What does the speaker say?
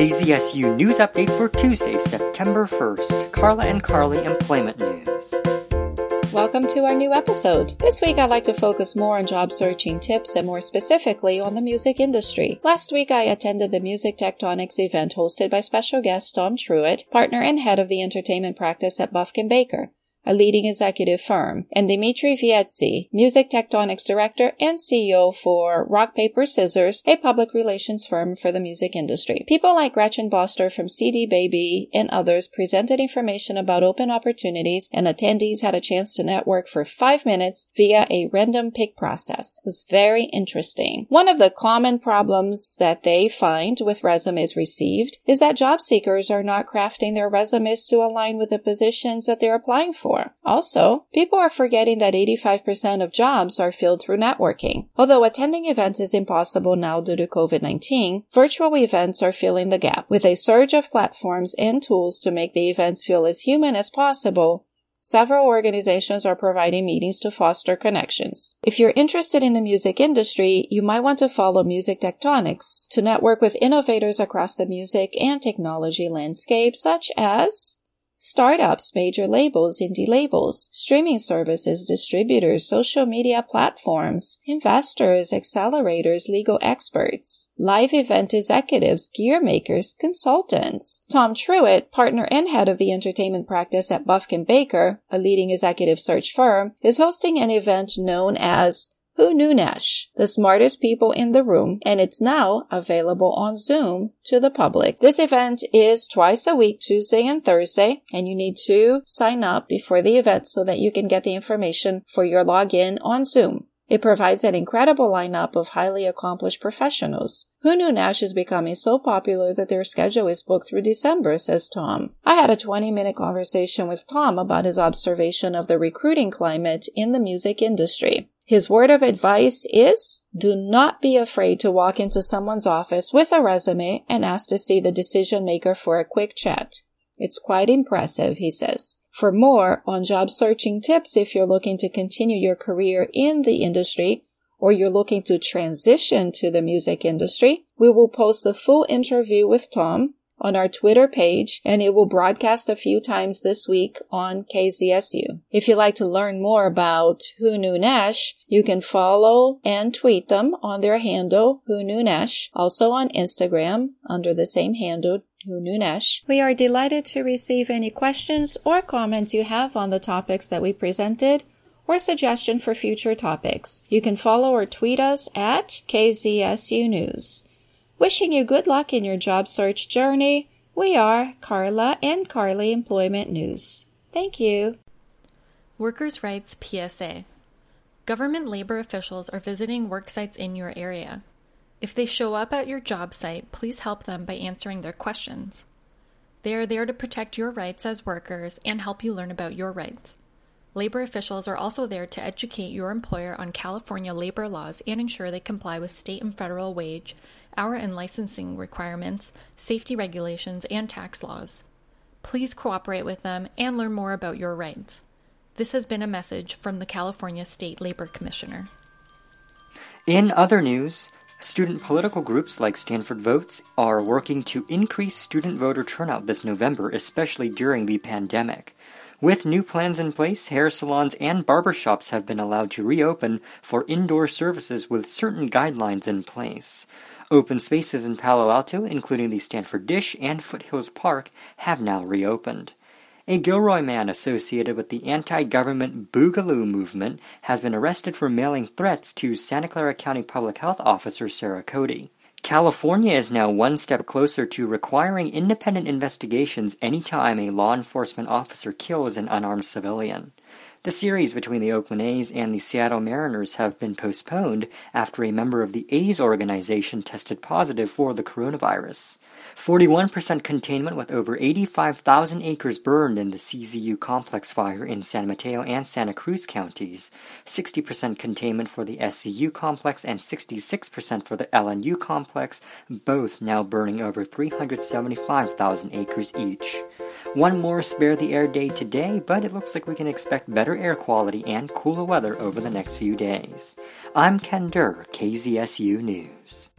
KZSU News Update for Tuesday, September 1st. Carla and Carly Employment News. Welcome to our new episode. This week I'd like to focus more on job searching tips and more specifically on the music industry. Last week I attended the Music Tectonics event hosted by special guest Tom Truitt, partner and head of the entertainment practice at Buffkin Baker a leading executive firm, and Dmitri Vietze, Music Tectonics Director and CEO for Rock Paper Scissors, a public relations firm for the music industry. People like Gretchen Boster from CD Baby and others presented information about open opportunities, and attendees had a chance to network for five minutes via a random pick process. It was very interesting. One of the common problems that they find with resumes received is that job seekers are not crafting their resumes to align with the positions that they're applying for Also, people are forgetting that 85% of jobs are filled through networking. Although attending events is impossible now due to COVID-19, virtual events are filling the gap. With a surge of platforms and tools to make the events feel as human as possible, Several organizations are providing meetings to foster connections. If you're interested in the music industry, you might want to follow Music Tectonics to network with innovators across the music and technology landscape, such as Startups, major labels, indie labels, streaming services, distributors, social media platforms, investors, accelerators, legal experts, live event executives, gear makers, consultants. Tom Truitt, partner and head of the entertainment practice at Buffkin Baker, a leading executive search firm, is hosting an event known as who knew Nash? The smartest people in the room, and it's now available on Zoom to the public. This event is twice a week, Tuesday and Thursday, and you need to sign up before the event so that you can get the information for your login on Zoom. It provides an incredible lineup of highly accomplished professionals. Who knew Nash is becoming so popular that their schedule is booked through December, says Tom. I had a 20 minute conversation with Tom about his observation of the recruiting climate in the music industry. His word of advice is do not be afraid to walk into someone's office with a resume and ask to see the decision maker for a quick chat. It's quite impressive, he says. For more on job searching tips, if you're looking to continue your career in the industry or you're looking to transition to the music industry, we will post the full interview with Tom on our Twitter page and it will broadcast a few times this week on KZSU. If you'd like to learn more about Who Knew Nash, you can follow and tweet them on their handle, Who Knew Nash, also on Instagram under the same handle, Who Knew Nash. We are delighted to receive any questions or comments you have on the topics that we presented or suggestion for future topics. You can follow or tweet us at KZSU News. Wishing you good luck in your job search journey, we are Carla and Carly Employment News. Thank you. Workers' Rights PSA Government labor officials are visiting work sites in your area. If they show up at your job site, please help them by answering their questions. They are there to protect your rights as workers and help you learn about your rights. Labor officials are also there to educate your employer on California labor laws and ensure they comply with state and federal wage, hour and licensing requirements, safety regulations, and tax laws. Please cooperate with them and learn more about your rights. This has been a message from the California State Labor Commissioner. In other news, student political groups like Stanford Votes are working to increase student voter turnout this November, especially during the pandemic. With new plans in place, hair salons and barbershops have been allowed to reopen for indoor services with certain guidelines in place. Open spaces in Palo Alto, including the Stanford Dish and Foothills Park, have now reopened. A Gilroy man associated with the anti government Boogaloo movement has been arrested for mailing threats to Santa Clara County Public Health Officer Sarah Cody. California is now one step closer to requiring independent investigations anytime a law enforcement officer kills an unarmed civilian. The series between the Oakland A's and the Seattle Mariners have been postponed after a member of the A's organization tested positive for the coronavirus. 41% containment with over 85,000 acres burned in the CZU complex fire in San Mateo and Santa Cruz counties, 60% containment for the SCU complex and 66% for the LNU complex, both now burning over 375,000 acres each. One more spare the air day today, but it looks like we can expect better air quality and cooler weather over the next few days. I'm Ken Durr, KZSU News.